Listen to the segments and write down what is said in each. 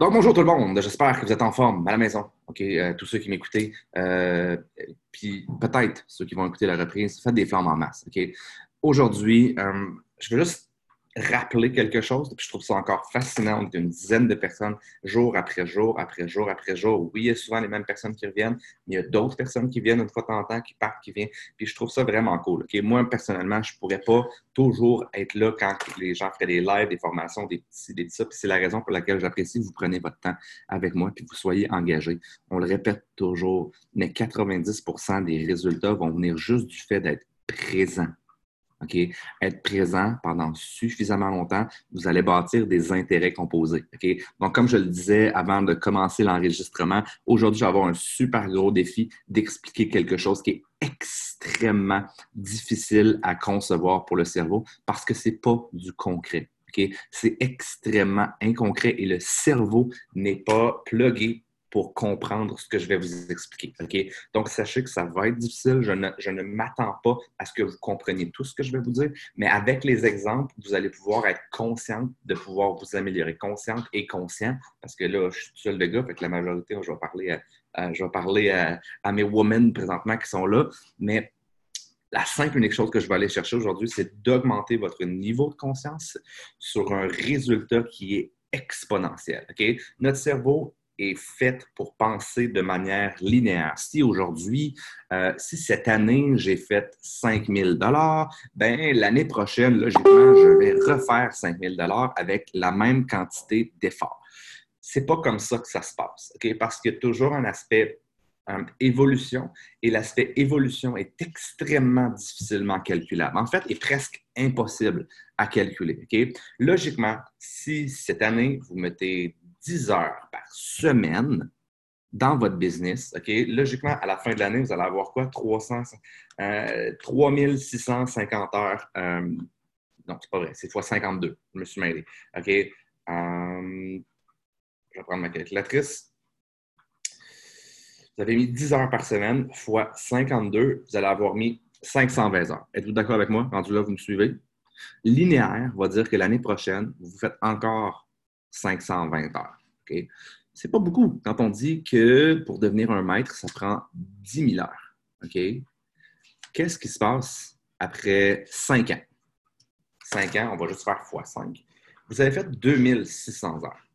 Donc, bonjour tout le monde. J'espère que vous êtes en forme à la maison. OK, euh, tous ceux qui m'écoutez, euh, puis peut-être ceux qui vont écouter la reprise, faites des flammes en masse. OK? Aujourd'hui, euh, je veux juste rappeler quelque chose. Puis je trouve ça encore fascinant. On une dizaine de personnes, jour après jour, après jour, après jour. Oui, il y a souvent les mêmes personnes qui reviennent, mais il y a d'autres personnes qui viennent une fois de temps en temps, qui partent, qui viennent. Puis je trouve ça vraiment cool. Moi, personnellement, je ne pourrais pas toujours être là quand les gens feraient des lives, des formations, des petits, des petits c'est la raison pour laquelle j'apprécie que vous preniez votre temps avec moi puis vous soyez engagés. On le répète toujours, mais 90% des résultats vont venir juste du fait d'être présent OK? Être présent pendant suffisamment longtemps, vous allez bâtir des intérêts composés. OK? Donc, comme je le disais avant de commencer l'enregistrement, aujourd'hui, je vais avoir un super gros défi d'expliquer quelque chose qui est extrêmement difficile à concevoir pour le cerveau parce que ce n'est pas du concret. OK? C'est extrêmement inconcret et le cerveau n'est pas plugué pour comprendre ce que je vais vous expliquer. OK? Donc, sachez que ça va être difficile. Je ne, je ne m'attends pas à ce que vous compreniez tout ce que je vais vous dire, mais avec les exemples, vous allez pouvoir être consciente de pouvoir vous améliorer, consciente et conscient, parce que là, je suis seul de gars, fait que la majorité, je vais parler à, je vais parler à, mes women présentement qui sont là, mais la simple unique chose que je vais aller chercher aujourd'hui, c'est d'augmenter votre niveau de conscience sur un résultat qui est exponentiel. OK? Notre cerveau est faite pour penser de manière linéaire. Si aujourd'hui, euh, si cette année, j'ai fait 5 000 ben l'année prochaine, logiquement, je vais refaire 5 000 avec la même quantité d'efforts. C'est pas comme ça que ça se passe, OK? Parce qu'il y a toujours un aspect euh, évolution et l'aspect évolution est extrêmement difficilement calculable. En fait, est presque impossible à calculer. OK? Logiquement, si cette année, vous mettez 10 heures par semaine dans votre business? Logiquement, à la fin de l'année, vous allez avoir quoi? 300, 3650 euh, heures. Euh, non, c'est pas vrai, c'est fois 52. Je me suis mêlé. OK? Euh, je vais prendre ma calculatrice. Vous avez mis 10 heures par semaine fois 52, vous allez avoir mis 520 heures. Êtes-vous d'accord avec moi? Rendu là, vous me suivez? Linéaire va dire que l'année prochaine, vous faites encore 520 heures. Okay? C'est pas beaucoup quand on dit que pour devenir un maître, ça prend 10 000 heures. Qu'est-ce qui se passe après 5 ans? 5 ans, on va juste faire x 5. Vous avez fait 2600 heures.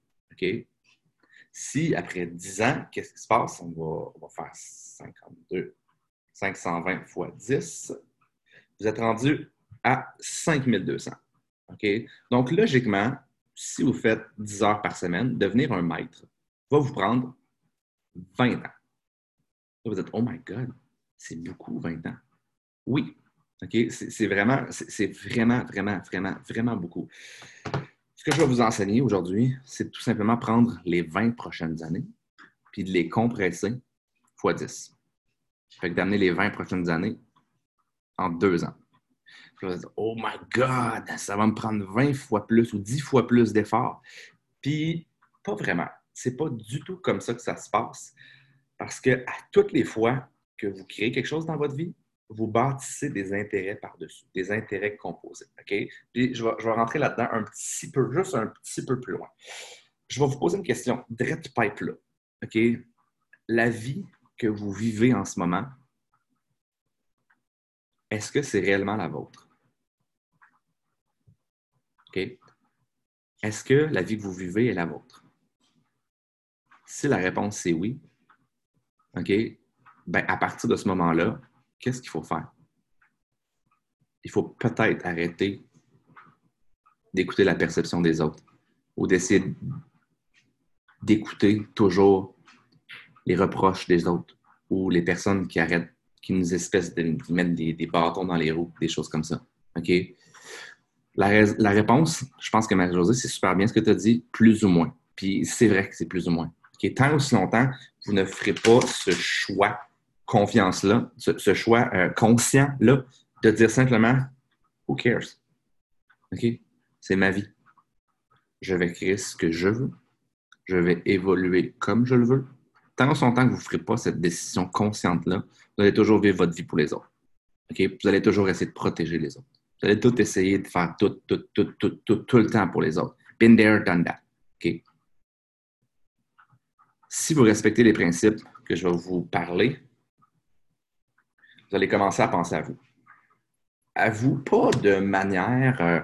Si après 10 ans, qu'est-ce qui se passe? On va, faire 52, 520 x 10. Vous êtes rendu à 5200. OK? Donc, logiquement, si vous faites 10 heures par semaine, devenir un maître va vous prendre 20 ans. vous êtes, oh my God, c'est beaucoup 20 ans. Oui, OK? C'est vraiment, c'est vraiment, vraiment, vraiment, vraiment beaucoup. Ce que je vais vous enseigner aujourd'hui, c'est tout simplement prendre les 20 prochaines années puis de les compresser x 10. Fait que d'amener les 20 prochaines années en deux ans oh my God, ça va me prendre 20 fois plus ou 10 fois plus d'efforts. Puis, pas vraiment. C'est pas du tout comme ça que ça se passe. Parce que à toutes les fois que vous créez quelque chose dans votre vie, vous bâtissez des intérêts par-dessus, des intérêts composés. Puis, je vais, je vais rentrer là-dedans un petit peu, juste un petit peu plus loin. Je vais vous poser une question, direct pipe là. OK? La vie que vous vivez en ce moment, est-ce que c'est réellement la vôtre? Est-ce que la vie que vous vivez est la vôtre? Si la réponse c'est oui, OK, ben à partir de ce moment-là, qu'est-ce qu'il faut faire? Il faut peut-être arrêter d'écouter la perception des autres ou d'essayer d'écouter toujours les reproches des autres ou les personnes qui arrêtent, qui nous espècent de des, des bâtons dans les roues, des choses comme ça. OK? La, réponse, je pense que Marie-Josée, c'est super bien ce que tu as dit, plus ou moins. Puis c'est vrai que c'est plus ou moins. Okay, tant aussi longtemps, vous ne ferez pas ce choix confiance-là, ce, choix euh, conscient-là, de dire simplement Who cares? OK? C'est ma vie. Je vais créer ce que je veux. Je vais évoluer comme je le veux. Tant aussi longtemps que vous ne ferez pas cette décision consciente-là, vous allez toujours vivre votre vie pour les autres. Vous allez toujours essayer de protéger les autres. Vous allez tout essayer de faire tout, tout, tout, tout, tout, tout le temps pour les autres. Been there, done that. OK? Si vous respectez les principes que je vais vous parler, vous allez commencer à penser à vous. À vous, pas de manière euh,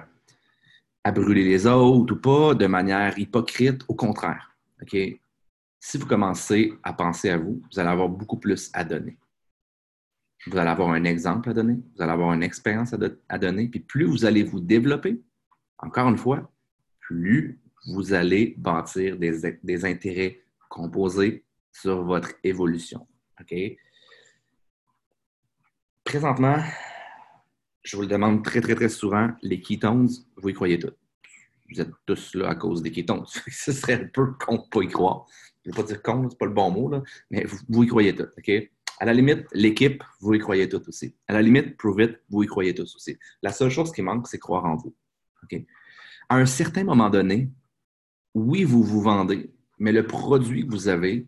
à brûler les autres ou pas de manière hypocrite, au contraire. OK? Si vous commencez à penser à vous, vous allez avoir beaucoup plus à donner. Vous allez avoir un exemple à donner, vous allez avoir une expérience à, donner, puis plus vous allez vous développer, encore une fois, plus vous allez bâtir des, intérêts composés sur votre évolution. OK? Présentement, je vous le demande très, très, très souvent, les ketones, vous y croyez tous. Vous êtes tous là à cause des ketones. Ce serait un peu con de pas y croire. Je ne vais pas dire con, c'est pas le bon mot, là, mais vous, y croyez tous. OK? À la limite, l'équipe, vous y croyez tous aussi. À la limite, Prove It, vous y croyez tous aussi. La seule chose qui manque, c'est croire en vous. À un certain moment donné, oui, vous vous vendez, mais le produit que vous avez,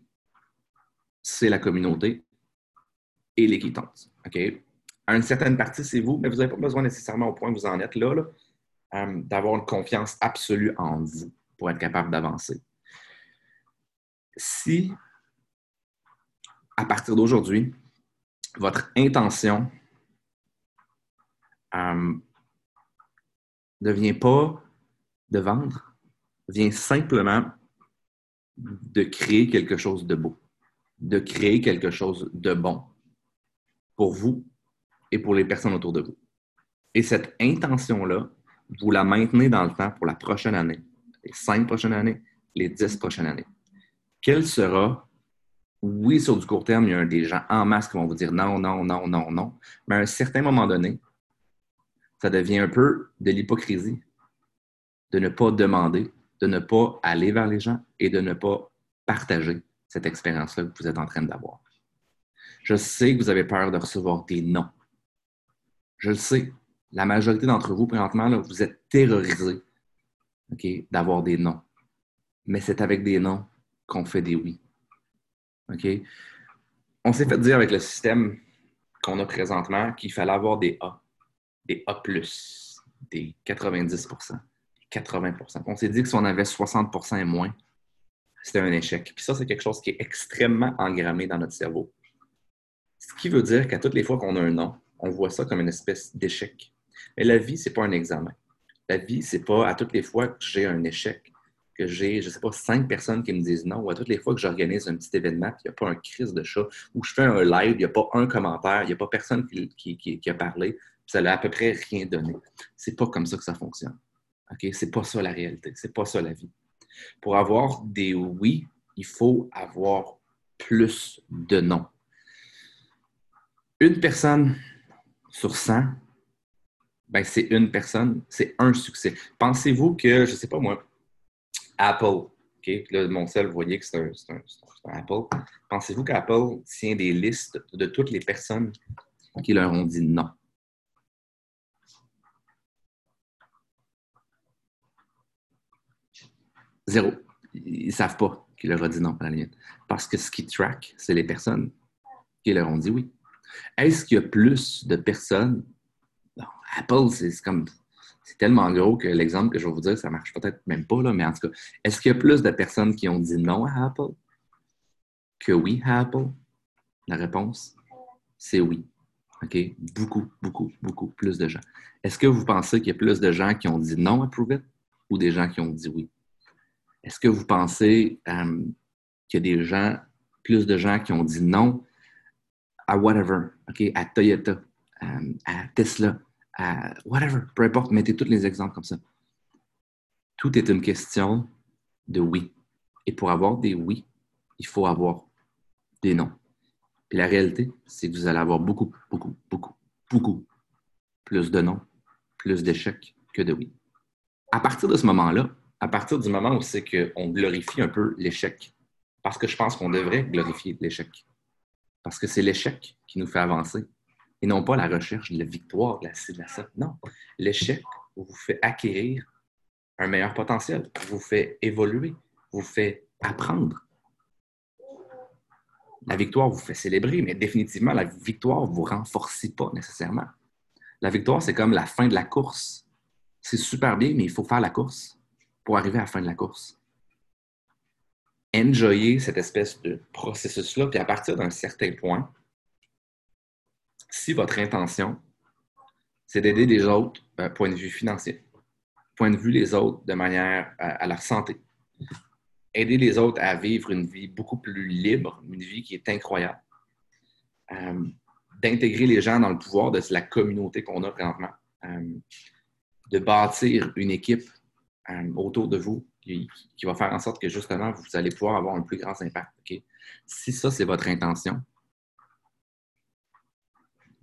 c'est la communauté et. OK? À une certaine partie, c'est vous, mais vous n'avez pas besoin nécessairement au point où vous en êtes là, euh, d'avoir une confiance absolue en vous pour être capable d'avancer. Si, à partir d'aujourd'hui, votre intention euh, ne vient pas de vendre, vient simplement de créer quelque chose de beau, de créer quelque chose de bon pour vous et pour les personnes autour de vous. Et cette intention-là, vous la maintenez dans le temps pour la prochaine année, les cinq prochaines années, les dix prochaines années. Quelle sera, oui, sur du court terme, il y a des gens en masse qui vont vous dire non, non, non, non, non, mais à un certain moment donné, ça devient un peu de l'hypocrisie de ne pas demander, de ne pas aller vers les gens et de ne pas partager cette expérience-là que vous êtes en train d'avoir. Je sais que vous avez peur de recevoir des noms. Je le sais. La majorité d'entre vous, présentement, là, vous êtes terrorisés d'avoir des noms. Mais c'est avec des noms qu'on fait des oui. OK? On s'est fait dire avec le système qu'on a présentement qu'il fallait avoir des A, des A, des 90% 80% On s'est dit que si on avait 60% et moins, c'était un échec. Puis ça, c'est quelque chose qui est extrêmement engrammé dans notre cerveau. Ce qui veut dire qu'à toutes les fois qu'on a un nom, on voit ça comme une espèce d'échec. Mais la vie, ce n'est pas un examen. La vie, ce n'est pas à toutes les fois que j'ai un échec, que j'ai, je ne sais pas, cinq personnes qui me disent non, ou à toutes les fois que j'organise un petit événement, il n'y a pas un crise de chat, ou je fais un live, il n'y a pas un commentaire, il n'y a pas personne qui, a parlé, ça n'a à peu près rien donné. C'est pas comme ça que ça fonctionne. OK? C'est pas ça la réalité. C'est pas ça la vie. Pour avoir des oui, il faut avoir plus de non. Une personne sur 100, ben c'est une personne, c'est un succès. Pensez-vous que, je ne sais pas moi, Apple, OK? Là, mon seul, vous voyez que c'est un, Apple. Pensez-vous qu'Apple tient des listes de toutes les personnes qui leur ont dit non? Zéro. Ils ne savent pas qu'il leur a dit non à. Parce que ce qui track, c'est les personnes qui leur ont dit oui. Est-ce qu'il y a plus de personnes? Non, Apple, c'est comme. C'est tellement gros que l'exemple que je vais vous dire, ça marche peut-être même pas, là, mais en tout cas, est-ce qu'il y a plus de personnes qui ont dit non à Apple que oui à Apple? La réponse, c'est oui. OK? Beaucoup, beaucoup, beaucoup plus de gens. Est-ce que vous pensez qu'il y a plus de gens qui ont dit non à Prove It ou des gens qui ont dit oui? Est-ce que vous pensez euh, qu'il y a des gens, plus de gens qui ont dit non à whatever, OK, à Toyota, euh, à Tesla, whatever, peu importe, mettez tous les exemples comme ça. Tout est une question de oui. Et pour avoir des oui, il faut avoir des non. La réalité, c'est que vous allez avoir beaucoup, beaucoup, beaucoup, beaucoup plus de non, plus d'échecs que de oui. À partir de ce moment-là, à partir du moment où c'est qu'on glorifie un peu l'échec. Parce que je pense qu'on devrait glorifier l'échec. Parce que c'est l'échec qui nous fait avancer et non pas la recherche de la victoire, de la ci, de la. Non. L'échec vous fait acquérir un meilleur potentiel, vous fait évoluer, vous fait apprendre. La victoire vous fait célébrer, mais définitivement, la victoire ne vous renforce pas nécessairement. La victoire, c'est comme la fin de la course. C'est super bien, mais il faut faire la course pour arriver à la fin de la course. enjoyer cette espèce de processus-là, puis à partir d'un certain point, si votre intention, c'est d'aider les autres, euh, point de vue financier, point de vue les autres de manière à, leur santé, aider les autres à vivre une vie beaucoup plus libre, une vie qui est incroyable, euh, d'intégrer les gens dans le pouvoir de la communauté qu'on a présentement, euh, de bâtir une équipe autour de vous qui, va faire en sorte que justement, vous allez pouvoir avoir un plus grand impact. Si ça, c'est votre intention,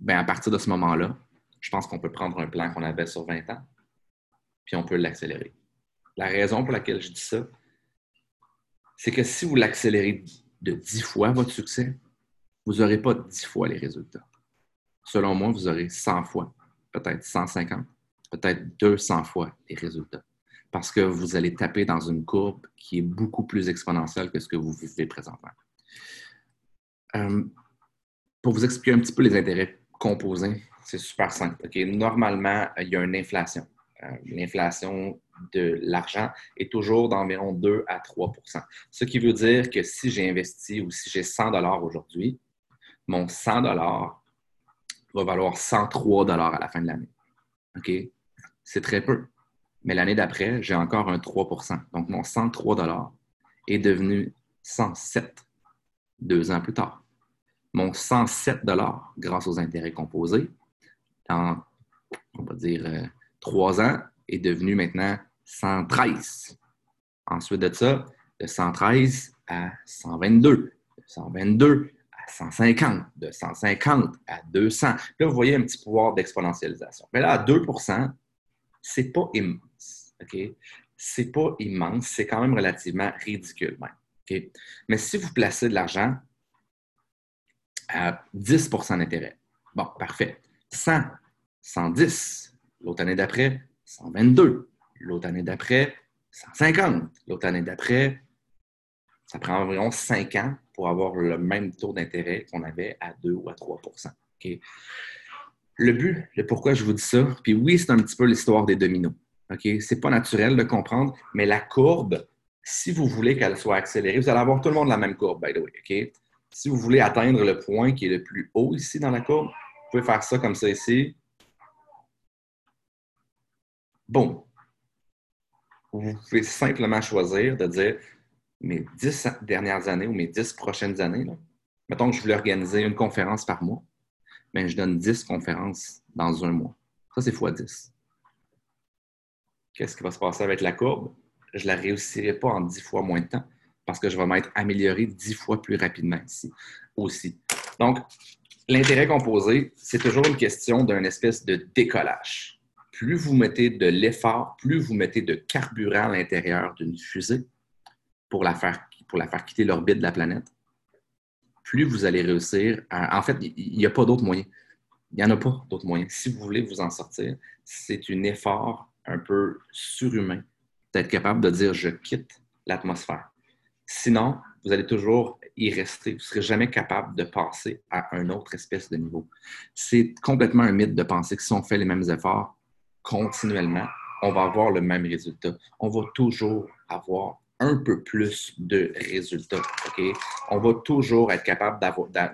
ben à partir de ce moment-là, je pense qu'on peut prendre un plan qu'on avait sur 20 ans, puis on peut l'accélérer. La raison pour laquelle je dis ça, c'est que si vous l'accélérez de 10 fois votre succès, vous n'aurez pas 10 fois les résultats. Selon moi, vous aurez 100 fois, peut-être 150, peut-être 200 fois les résultats parce que vous allez taper dans une courbe qui est beaucoup plus exponentielle que ce que vous vivez présentement. Euh, pour vous expliquer un petit peu les intérêts composés, c'est super simple. Normalement, il y a une inflation. Euh, l'inflation de l'argent est toujours d'environ 2 à 3% Ce qui veut dire que si j'ai investi ou si j'ai 100 aujourd'hui, mon 100 va valoir 103 à la fin de l'année. OK? C'est très peu. Mais l'année d'après, j'ai encore un 3% Donc, mon 103 est devenu 107 deux ans plus tard. Mon 107 grâce aux intérêts composés, dans, on va dire, euh, trois ans, est devenu maintenant 113. Ensuite de ça, de 113 à 122, de 122 à 150, de 150 à 200. Là, vous voyez un petit pouvoir d'exponentialisation. Mais là, à 2% c'est pas immense. OK? C'est pas immense, c'est quand même relativement ridicule. Mais si vous placez de l'argent à 10% d'intérêt, bon, parfait. 100, 110, l'autre année d'après, 122, l'autre année d'après, 150, l'autre année d'après, ça prend environ 5 ans pour avoir le même taux d'intérêt qu'on avait à 2 ou à 3% le but, le pourquoi je vous dis ça, puis oui, c'est un petit peu l'histoire des dominos. OK? C'est pas naturel de comprendre, mais la courbe, si vous voulez qu'elle soit accélérée, vous allez avoir tout le monde la même courbe, by the way. Si vous voulez atteindre le point qui est le plus haut ici dans la courbe, vous pouvez faire ça comme ça ici. Bon. Vous pouvez simplement choisir de dire mes dix dernières années ou mes dix prochaines années. Mettons que je voulais organiser une conférence par mois ben, je donne 10 conférences dans un mois. Ça, c'est x 10. Qu'est-ce qui va se passer avec la courbe? Je ne la réussirai pas en 10 fois moins de temps parce que je vais m'être amélioré 10 fois plus rapidement ici aussi. Donc, l'intérêt composé, c'est toujours une question d'un espèce de décollage. Plus vous mettez de l'effort, plus vous mettez de carburant à l'intérieur d'une fusée pour la faire, pour la faire quitter l'orbite de la planète, plus vous allez réussir En fait, il n'y a pas d'autre moyen. Il n'y en a pas d'autre moyen. Si vous voulez vous en sortir, c'est un effort un peu surhumain d'être capable de dire je quitte l'atmosphère. Sinon, vous allez toujours y rester. Vous ne serez jamais capable de passer à un autre espèce de niveau. C'est complètement un mythe de penser que si on fait les mêmes efforts continuellement, on va avoir le même résultat. On va toujours avoir un peu plus de résultats. On va toujours être capable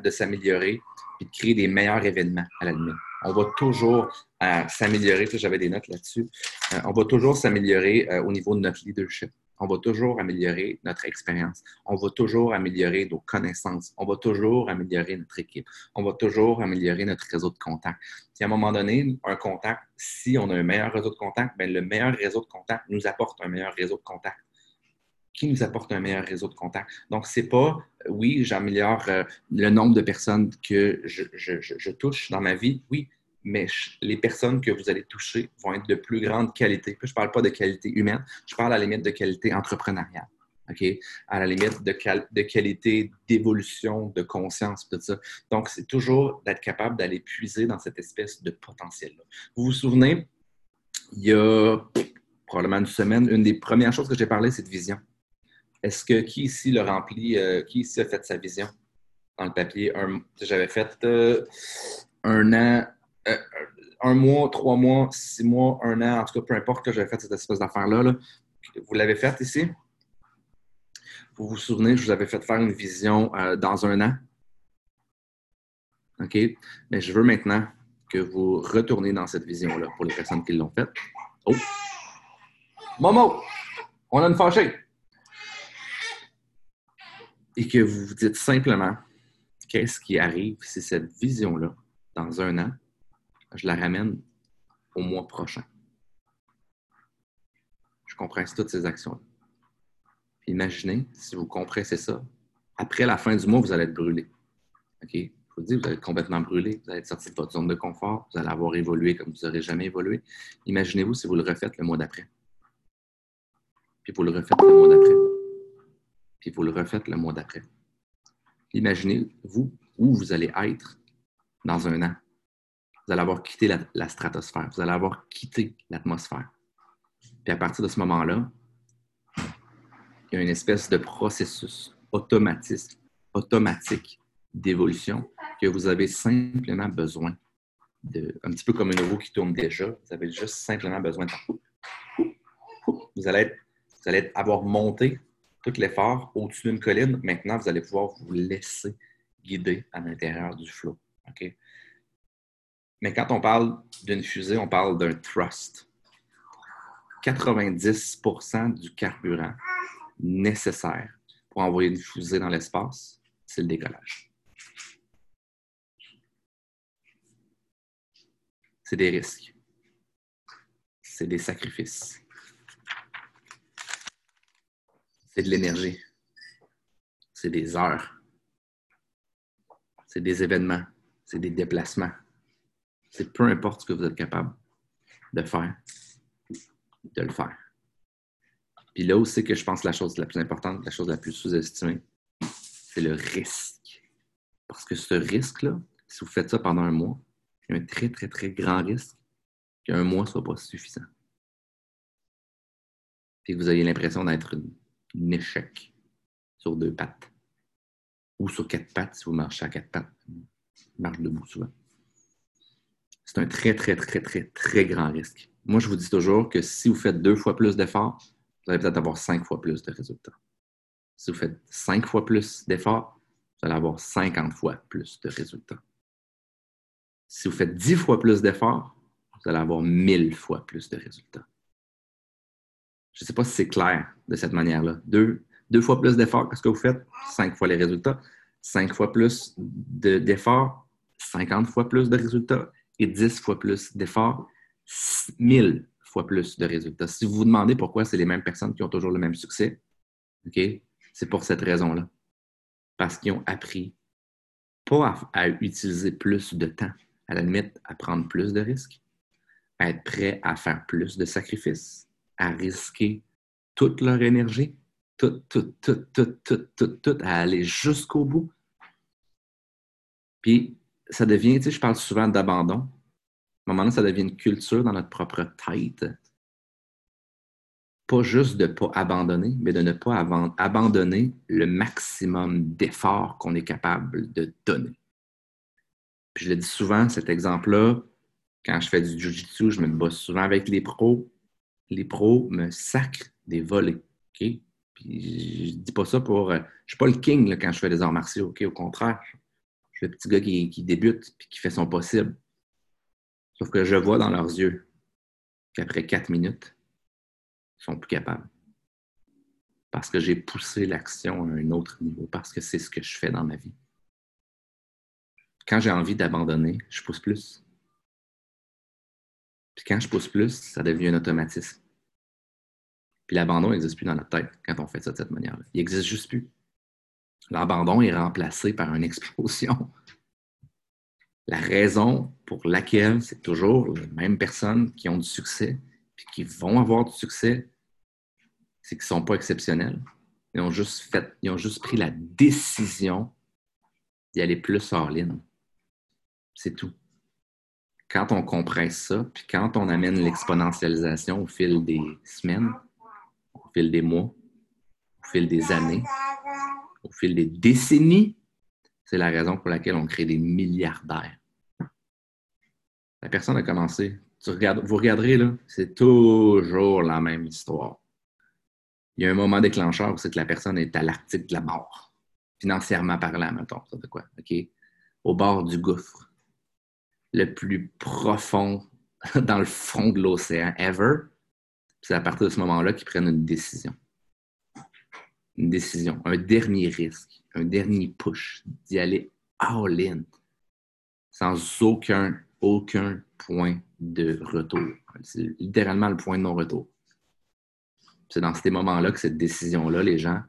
de s'améliorer et de créer des meilleurs événements à la limite. On va toujours euh, s'améliorer, j'avais des notes là-dessus, euh, on va toujours s'améliorer euh, au niveau de notre leadership. On va toujours améliorer notre expérience. On va toujours améliorer nos connaissances. On va toujours améliorer notre équipe. On va toujours améliorer notre réseau de contacts. Si à un moment donné, un contact, si on a un meilleur réseau de contacts, bien, le meilleur réseau de contacts nous apporte un meilleur réseau de contacts qui nous apporte un meilleur réseau de contacts? Donc, c'est pas, oui, j'améliore euh, le nombre de personnes que je, touche dans ma vie, oui, mais les personnes que vous allez toucher vont être de plus grande qualité. je ne parle pas de qualité humaine, je parle à la limite de qualité entrepreneuriale. À la limite de, de qualité d'évolution, de conscience, tout ça. Donc, c'est toujours d'être capable d'aller puiser dans cette espèce de potentiel-là. Vous vous souvenez, il y a probablement une semaine, une des premières choses que j'ai parlé, c'est de vision. Est-ce que qui ici l'a rempli, euh, qui ici a fait sa vision? Dans le papier? J'avais fait euh, un an, euh, un mois, trois mois, six mois, un an, en tout cas, peu importe que j'avais fait cette espèce d'affaire-là. Vous l'avez faite ici? Vous vous souvenez, je vous avais fait faire une vision euh, dans un an? OK? Mais je veux maintenant que vous retournez dans cette vision-là pour les personnes qui l'ont faite. Oh! Momo! On a une fâchée! Et que vous vous dites simplement qu'est-ce qui arrive si cette vision-là, dans un an, je la ramène au mois prochain. Je compresse toutes ces actions-là. Imaginez, si vous compressez ça, après la fin du mois, vous allez être brûlé. OK? Je vous dis, vous allez être complètement brûlé, vous allez être sorti de votre zone de confort, vous allez avoir évolué comme vous n'aurez jamais évolué. Imaginez-vous si vous le refaites le mois d'après. Puis vous le refaites le mois d'après. Puis vous le refaites le mois d'après. Imaginez-vous où vous allez être dans un an. Vous allez avoir quitté la, stratosphère, vous allez avoir quitté l'atmosphère. Puis à partir de ce moment-là, il y a une espèce de processus automatique, automatique d'évolution que vous avez simplement besoin de, un petit peu comme une roue qui tourne déjà, vous avez juste simplement besoin de vous allez, vous allez avoir monté tout l'effort au-dessus d'une colline. Maintenant, vous allez pouvoir vous laisser guider à l'intérieur du flot. Mais quand on parle d'une fusée, on parle d'un thrust. 90% du carburant nécessaire pour envoyer une fusée dans l'espace, c'est le décollage. C'est des risques. C'est des sacrifices. C'est de l'énergie. C'est des heures. C'est des événements. C'est des déplacements. C'est peu importe ce que vous êtes capable de faire, de le faire. Puis là aussi que je pense que la chose la plus importante, la chose la plus sous-estimée, c'est le risque. Parce que ce risque-là, si vous faites ça pendant un mois, il y a un très, très, très grand risque qu'un mois ne soit pas suffisant. Puis que vous ayez l'impression d'être un échec sur deux pattes. Ou sur quatre pattes, si vous marchez à quatre pattes. marche debout souvent. C'est un très, très, très, très, très grand risque. Moi, je vous dis toujours que si vous faites deux fois plus d'efforts, vous allez peut-être avoir cinq fois plus de résultats. Si vous faites cinq fois plus d'efforts, vous allez avoir 50 fois plus de résultats. Si vous faites dix fois plus d'efforts, vous allez avoir mille fois plus de résultats. Je ne sais pas si c'est clair de cette manière-là. Deux, deux fois plus d'efforts, qu'est-ce que vous faites? Cinq fois les résultats. Cinq fois plus d'efforts, 50 fois plus de résultats. Et dix fois plus d'efforts, mille fois plus de résultats. Si vous vous demandez pourquoi c'est les mêmes personnes qui ont toujours le même succès, c'est pour cette raison-là. Parce qu'ils ont appris pas à, utiliser plus de temps, à la limite à prendre plus de risques, à être prêt à faire plus de sacrifices, à risquer toute leur énergie, tout, tout, tout, tout, tout, tout, tout, à aller jusqu'au bout. Puis, ça devient, tu sais, je parle souvent d'abandon, un moment donné, ça devient une culture dans notre propre tête. Pas juste de ne pas abandonner, mais de ne pas abandonner le maximum d'efforts qu'on est capable de donner. Puis je le dis souvent, cet exemple-là, quand je fais du jiu-jitsu, je me bosse souvent avec les pros. Les pros me sacrent des volets. Puis je dis pas ça pour. Je suis pas le king quand je fais des arts martiaux, Au contraire. Je suis le petit gars qui, débute et qui fait son possible. Sauf que je vois dans leurs yeux qu'après quatre minutes, ils sont plus capables. Parce que j'ai poussé l'action à un autre niveau, parce que c'est ce que je fais dans ma vie. Quand j'ai envie d'abandonner, je pousse plus. Puis quand je pousse plus, ça devient un automatisme. Puis l'abandon n'existe plus dans notre tête quand on fait ça de cette manière-là. Il n'existe juste plus. L'abandon est remplacé par une explosion la raison pour laquelle c'est toujours les mêmes personnes qui ont du succès et qui vont avoir du succès, c'est qu'ils ne sont pas exceptionnels. Ils ont juste fait, ils ont juste pris la décision d'y aller plus hors ligne. C'est tout. Quand on comprend ça, puis quand on amène l'exponentialisation au fil des semaines, au fil des mois, au fil des années, au fil des décennies, c'est la raison pour laquelle on crée des milliardaires. La personne a commencé. vous regarderez, là, c'est toujours la même histoire. il y a un moment déclencheur où c'est que la personne est à l'article de la mort, financièrement parlant, mettons, ça de quoi? Au bord du gouffre, le plus profond dans le fond de l'océan ever. C'est à partir de ce moment-là qu'ils prennent une décision. Une décision, un dernier risque, un dernier push, d'y aller all-in, sans aucun, aucun point de retour. C'est littéralement le point de non-retour. C'est dans ces moments-là que cette décision-là, les gens,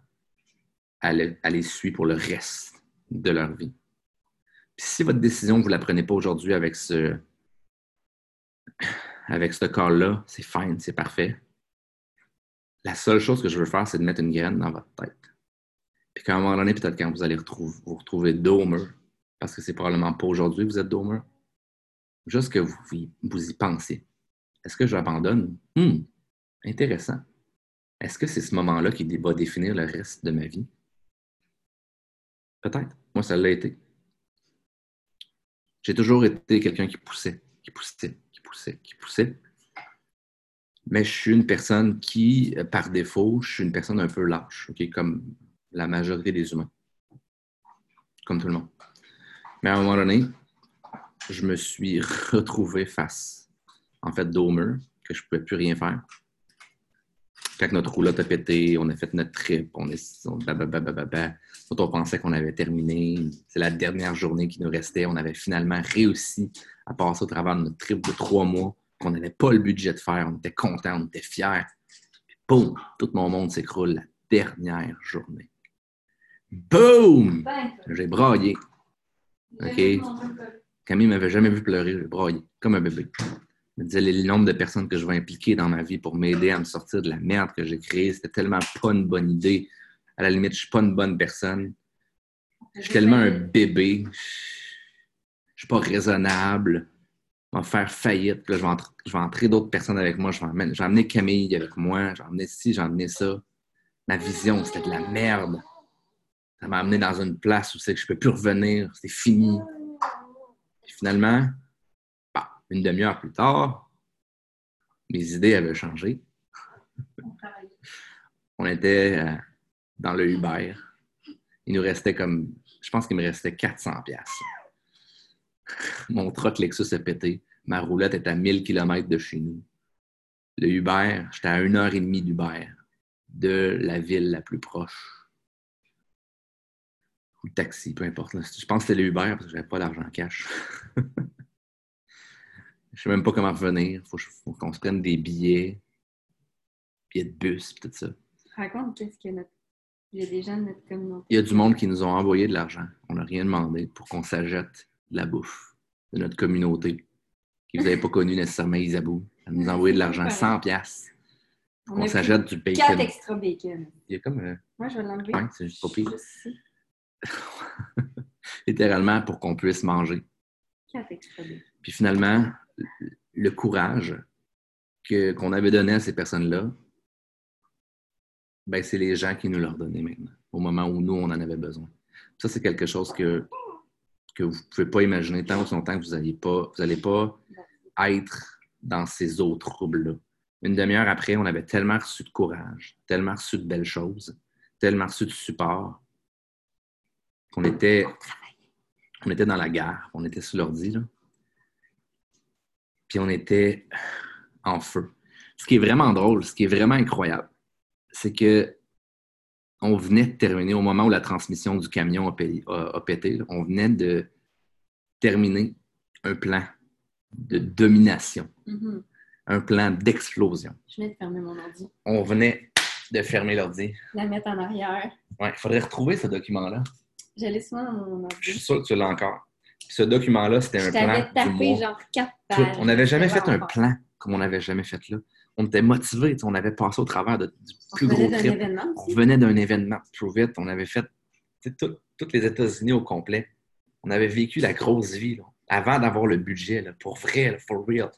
elle, les suit pour le reste de leur vie. si votre décision, vous ne la prenez pas aujourd'hui avec ce, avec ce call-là, c'est fine, c'est parfait. La seule chose que je veux faire, c'est de mettre une graine dans votre tête. Puis qu'à un moment donné, peut-être quand vous allez vous retrouver domer, parce que c'est probablement pas aujourd'hui que vous êtes domer, juste que vous, vous y pensez. Est-ce que j'abandonne? Hmm, intéressant. Est-ce que c'est ce moment-là qui va définir le reste de ma vie? Peut-être. Moi, ça l'a été. J'ai toujours été quelqu'un qui poussait, qui poussait, qui poussait, qui poussait. Mais je suis une personne qui, par défaut, je suis une personne un peu lâche, comme la majorité des humains. Comme tout le monde. Mais à un moment donné, je me suis retrouvé face, en fait, d'Homer, que je ne pouvais plus rien faire quand notre roulotte a pété, on a fait notre trip, on est. On, on pensait qu'on avait terminé. C'est la dernière journée qui nous restait. On avait finalement réussi à passer au travers de notre trip de trois mois qu'on n'avait pas le budget de faire. On était contents, on était fiers. Puis, boum! Tout mon monde s'écroule la dernière journée. Boum! J'ai braillé. OK? Camille m'avait jamais vu pleurer. J'ai braillé, comme un bébé me disais le nombre de personnes que je vais impliquer dans ma vie pour m'aider à me sortir de la merde que j'ai créée. C'était tellement pas une bonne idée. À la limite, je suis pas une bonne personne. Je suis tellement un bébé. Je suis pas raisonnable. Vais faire faillite. je, vais entrer, d'autres personnes avec moi. Je vais, Camille avec moi. Je vais emmener ci, je vais emmener ça. Ma vision, c'était de la merde. Ça m'a amené dans une place où c'est que je peux plus revenir. C'était fini. finalement, une demi-heure plus tard, mes idées avaient changé. On était euh, dans le Uber. Il nous restait comme, je pense qu'il me restait 400 pièces. Mon truck Lexus a pété. Ma roulette est à 1000 km de chez nous. Le Uber, j'étais à une heure et demie d'Uber de la ville la plus proche. Ou le taxi, peu importe. Je pense que c'était le Uber parce que je n'avais pas d'argent cash. Je sais même pas comment revenir. Il faut, qu'on se prenne des billets, billets de bus, tout ça. Raconte qu'est-ce qu'il y a Il y a des gens de notre communauté. Il y a du monde qui nous ont envoyé de l'argent. On n'a rien demandé pour qu'on s'achète de la bouffe de notre communauté, qui vous avez pas connu nécessairement Isabou. Elle nous a envoyé de l'argent 100 pièces. On s'achète du bacon. 4 extra bacon. Il y a comme... Euh... Moi, je vais l'enlever. C'est juste pas pire. Littéralement pour qu'on puisse manger. 4 extra bacon. Puis finalement, le courage qu'on avait donné à ces personnes-là, ben, c'est les gens qui nous l'ont donné maintenant, au moment où nous, on en avait besoin. Ça, c'est quelque chose que, que vous ne pouvez pas imaginer tant ou longtemps que vous n'allez pas, vous pas être dans ces autres troubles-là. Une demi-heure après, on avait tellement reçu de courage, tellement reçu de belles choses, tellement reçu de support, qu'on était, on était dans la gare, on était sur l'ordi, là puis on était en feu. Ce qui est vraiment drôle, ce qui est vraiment incroyable, c'est que on venait de terminer au moment où la transmission du camion a, pété, on venait de terminer un plan de domination, mm-hmm. un plan d'explosion. Je venais de fermer mon ordi. On venait de fermer l'ordi. La mettre en arrière. Ouais, il faudrait retrouver ce document-là. J'allais souvent dans mon ordi. Je suis sûr que tu l'as encore ce document-là, c'était un plan. tapé genre quatre pages. On n'avait jamais fait un plan comme on n'avait jamais fait là. On était motivés, on avait passé au travers de, du plus gros trip. On venait d'un événement trop vite. On avait fait tous les États-Unis au complet. On avait vécu la grosse vie avant d'avoir le budget, pour vrai, for real.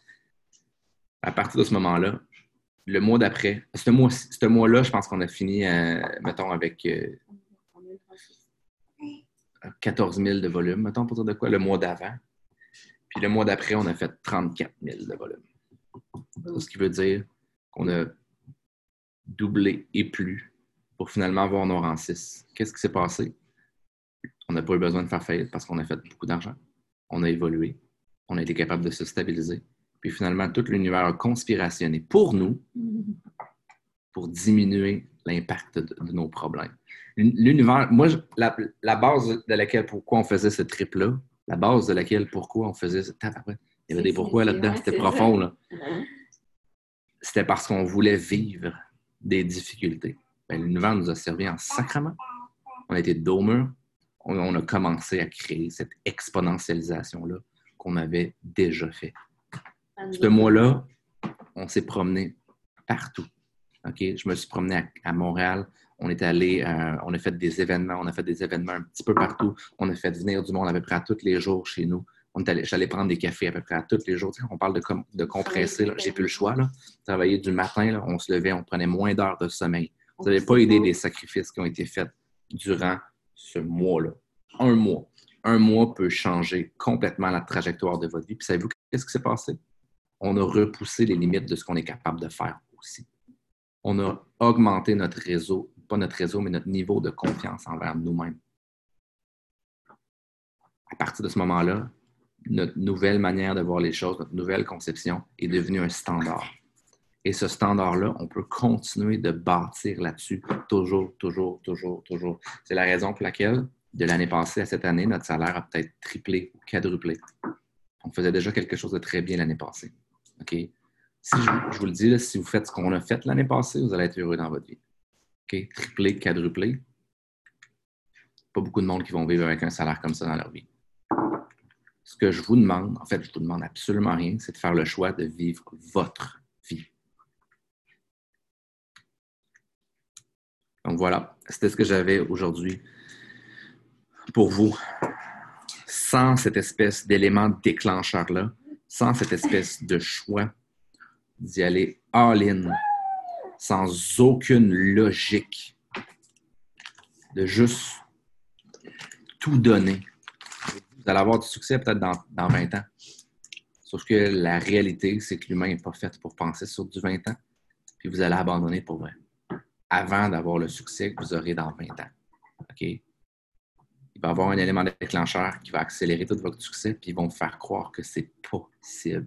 À partir de ce moment-là, le mois d'après, ce mois-là, mois je pense qu'on a fini, euh, mettons, avec euh, 14 000 de volume, mettons, pour dire de quoi, le mois d'avant. Puis le mois d'après, on a fait 34 000 de volume. Ce qui veut dire qu'on a doubler et plus pour finalement avoir nos rangs 6. Qu'est-ce qui s'est passé? On n'a pas eu besoin de faire faillite parce qu'on a fait beaucoup d'argent. On a évolué. On a été capable de se stabiliser. Puis finalement, tout l'univers a conspirationné pour nous pour diminuer l'impact de, nos problèmes. L'univers, moi, la, base de laquelle, pourquoi on faisait ce trip-là, la base de laquelle, pourquoi on faisait ce... Il y avait des pourquoi là-dedans, c'était profond, là. C'était parce qu'on voulait vivre des difficultés. Ben, l'univers nous a servi en sacrement. On a été. On, a commencé à créer cette exponentialisation-là qu'on avait déjà fait. Ce mois-là, on s'est promené partout. Je me suis promené à, Montréal. On est allé, euh, on a fait des événements, on a fait des événements un petit peu partout. On a fait venir du monde à peu près à tous les jours chez nous. J'allais prendre des cafés à peu près à tous les jours. on parle de, de compresser. J'ai plus le choix. Là. Travailler du matin, on se levait, on prenait moins d'heures de sommeil. Vous n'avez pas idée des sacrifices qui ont été faits durant ce mois-là. Un mois. Un mois peut changer complètement la trajectoire de votre vie. Puis savez-vous qu'est-ce qui s'est passé? On a repoussé les limites de ce qu'on est capable de faire aussi. On a augmenté notre réseau, pas notre réseau, mais notre niveau de confiance envers nous-mêmes. À partir de ce moment-là, notre nouvelle manière de voir les choses, notre nouvelle conception est devenue un standard. Et ce standard-là, on peut continuer de bâtir là-dessus toujours, toujours, toujours, toujours. C'est la raison pour laquelle, de l'année passée à cette année, notre salaire a peut-être triplé ou quadruplé. On faisait déjà quelque chose de très bien l'année passée. OK? Si je, vous le dis, si vous faites ce qu'on a fait l'année passée, vous allez être heureux dans votre vie. OK? Triplé, quadruplé. Pas beaucoup de monde qui vont vivre avec un salaire comme ça dans leur vie. Ce que je vous demande, en fait, je vous demande absolument rien, c'est de faire le choix de vivre votre vie. Donc voilà, c'était ce que j'avais aujourd'hui pour vous. Sans cette espèce d'élément déclencheur-là, sans cette espèce de choix d'y aller all-in, sans aucune logique, de juste tout donner. Vous allez avoir du succès peut-être dans, dans 20 ans. Sauf que la réalité, c'est que l'humain n'est pas fait pour penser sur du 20 ans, puis vous allez abandonner pour vrai avant d'avoir le succès que vous aurez dans 20 ans. OK? Il va y avoir un élément déclencheur qui va accélérer tout votre succès, puis ils vont vous faire croire que c'est possible.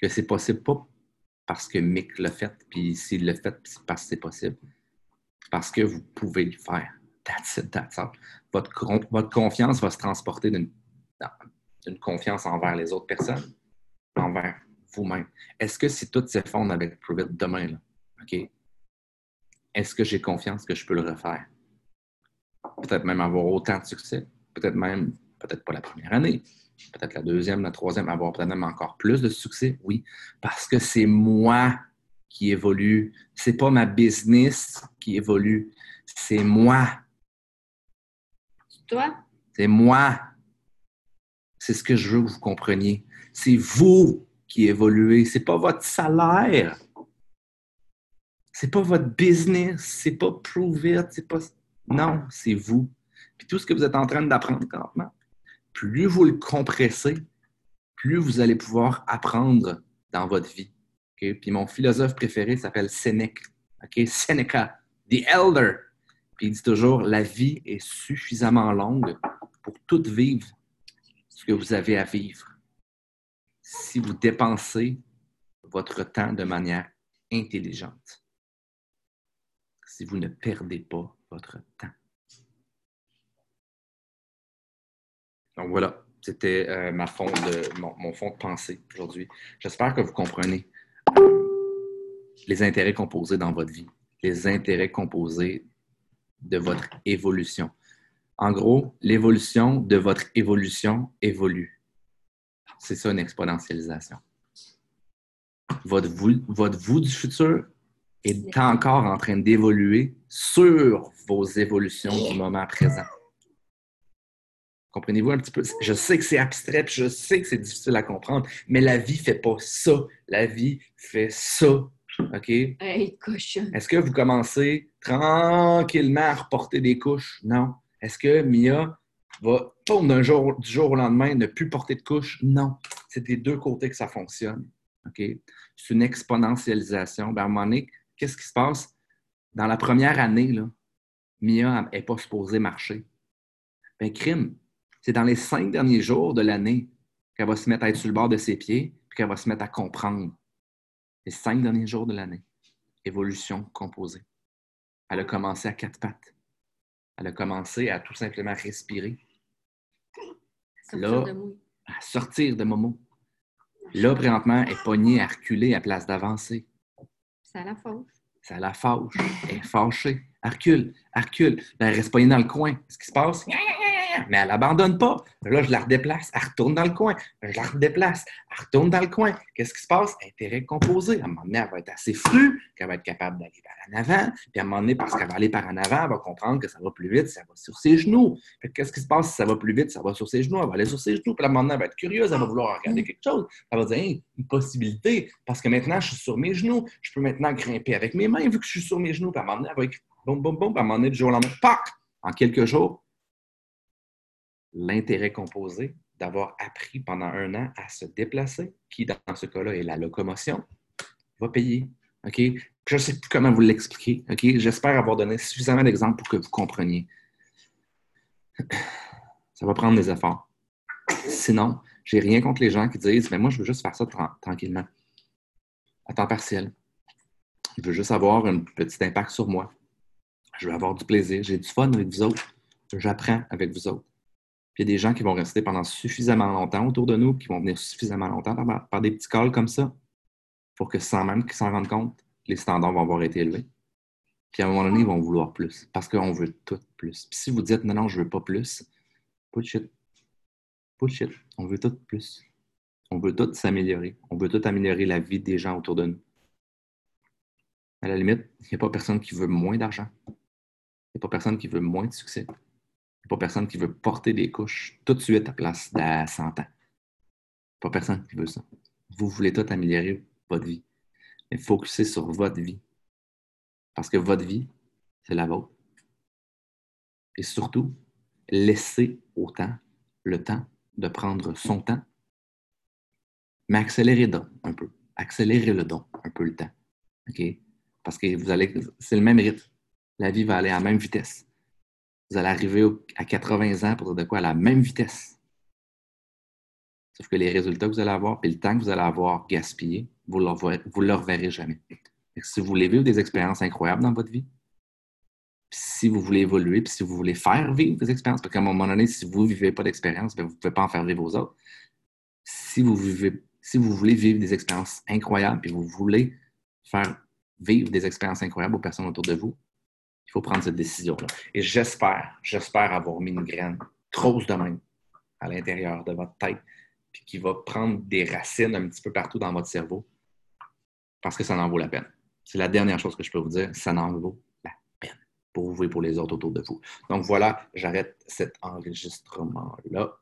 Que c'est possible pas parce que Mick l'a fait, puis s'il l'a fait, c'est parce que c'est possible. Parce que vous pouvez le faire. That's it, that's all. Votre, votre confiance va se transporter d'une confiance envers les autres personnes, envers vous-même. Est-ce que si tout s'effondre avec Prove demain, là, OK? est-ce que j'ai confiance que je peux le refaire? Peut-être même avoir autant de succès. Peut-être même, peut-être pas la première année. Peut-être la deuxième, la troisième, avoir peut-être même encore plus de succès? Oui, parce que c'est moi qui évolue. C'est pas ma business qui évolue. C'est moi. C'est toi? C'est moi. C'est ce que je veux que vous compreniez. C'est vous qui évoluez. C'est pas votre salaire. C'est pas votre business, c'est pas prove it, c'est pas. Non, c'est vous. Puis tout ce que vous êtes en train d'apprendre plus vous le compressez, plus vous allez pouvoir apprendre dans votre vie. Puis mon philosophe préféré s'appelle Sénèque. Okay? Seneca, the elder. Puis il dit toujours la vie est suffisamment longue pour tout vivre ce que vous avez à vivre. Si vous dépensez votre temps de manière intelligente si vous ne perdez pas votre temps. Donc voilà, c'était euh, mon, fond de pensée aujourd'hui. J'espère que vous comprenez euh, les intérêts composés dans votre vie, les intérêts composés de votre évolution. En gros, l'évolution de votre évolution évolue. C'est ça une exponentialisation. Votre votre vous du futur est encore en train d'évoluer sur vos évolutions du moment présent. Comprenez-vous un petit peu? Je sais que c'est abstrait, je sais que c'est difficile à comprendre, mais la vie ne fait pas ça. La vie fait ça. OK? Est-ce que vous commencez tranquillement à reporter des couches? Non. Est-ce que Mia va, jour, du jour au lendemain, ne plus porter de couches? Non. C'est des deux côtés que ça fonctionne. C'est une exponentialisation. Ben, à un moment donné, qu'est-ce qui se passe? dans la première année, là, Mia n'est pas supposée marcher. Ben, crime, c'est dans les cinq derniers jours de l'année qu'elle va se mettre à être sur le bord de ses pieds, puis qu'elle va se mettre à comprendre. Les cinq derniers jours de l'année. Évolution composée. Elle a commencé à quatre pattes. Elle a commencé à tout simplement respirer. Sortir Là- de à sortir de Momo. Là, présentement, elle est pognée à reculer à place d'avancer. Ça la fauche. Ça la fâche. Elle est fâchée. Elle recule. Elle recule. Là, elle reste pognée dans le coin. Qu'est-ce qui se passe? Mais elle n'abandonne pas. Là, je la redéplace. Elle retourne dans le coin. Je la redéplace. Elle retourne dans le coin. Qu'est-ce qui se passe? Intérêt composé. À un moment donné, elle va être assez frue, qu'elle va être capable d'aller par en avant. Puis à un moment donné, parce qu'elle va aller par en avant, elle va comprendre que ça va plus vite, ça va sur ses genoux. Qu'est-ce qui se passe si ça va plus vite, ça va sur ses genoux, elle va aller sur ses genoux. Puis à un moment donné, elle va être curieuse, elle va vouloir regarder quelque chose. Elle va dire, Hey, une possibilité, parce que maintenant, je suis sur mes genoux. Je peux maintenant grimper avec mes mains vu que je suis sur mes genoux. Puis à un moment donné, elle va être boum, boum, boum. Puis à un moment donné, du jour au lendemain, pac! En quelques jours, l'intérêt composé d'avoir appris pendant un an à se déplacer, qui dans ce cas-là est la locomotion, va payer. Je ne sais plus comment vous l'expliquer. J'espère avoir donné suffisamment d'exemples pour que vous compreniez. Ça va prendre des efforts. Sinon, j'ai rien contre les gens qui disent Mais moi, je veux juste faire ça tra- tranquillement, à temps partiel. Je veux juste avoir un petit impact sur moi. Je veux avoir du plaisir. J'ai du fun avec vous autres. J'apprends avec vous autres. Puis il y a des gens qui vont rester pendant suffisamment longtemps autour de nous, qui vont venir suffisamment longtemps par, des petits calls comme ça, pour que sans même qu'ils s'en rendent compte, les standards vont avoir été élevés. Puis à un moment donné, ils vont vouloir plus, parce qu'on veut tout plus. Puis si vous dites non, non, je veux pas plus, bullshit. Bullshit. On veut tout plus. On veut tout s'améliorer. On veut tout améliorer la vie des gens autour de nous. À la limite, il n'y a pas personne qui veut moins d'argent. Il n'y a pas personne qui veut moins de succès. Il n'y a pas personne qui veut porter des couches tout de suite à place d'à 100 ans. Pas personne qui veut ça. Vous voulez tout améliorer votre vie. Mais focussez sur votre vie. Parce que votre vie, c'est la vôtre. Et surtout, laissez au temps le temps de prendre son temps, mais accélérez donc un peu. Accélérez le don un peu le temps. Parce que vous allez. C'est le même rythme. La vie va aller à la même vitesse. Vous allez arriver à 80 ans pour de quoi à la même vitesse. Sauf que les résultats que vous allez avoir, puis le temps que vous allez avoir gaspillé, vous ne le reverrez jamais. Si vous voulez vivre des expériences incroyables dans votre vie, si vous voulez évoluer, puis si vous voulez faire vivre des expériences, parce qu'à un moment donné, si vous ne vivez pas d'expérience, ben, vous ne pouvez pas en faire vivre aux autres. Si vous, vivez, si vous voulez vivre des expériences incroyables, puis vous voulez faire vivre des expériences incroyables aux personnes autour de vous, il faut prendre cette décision-là. Et j'espère, j'espère avoir mis une graine grosse de même à l'intérieur de votre tête, puis qui va prendre des racines un petit peu partout dans votre cerveau, parce que ça en vaut la peine. C'est la dernière chose que je peux vous dire, ça en vaut la peine pour vous et pour les autres autour de vous. Donc voilà, j'arrête cet enregistrement-là.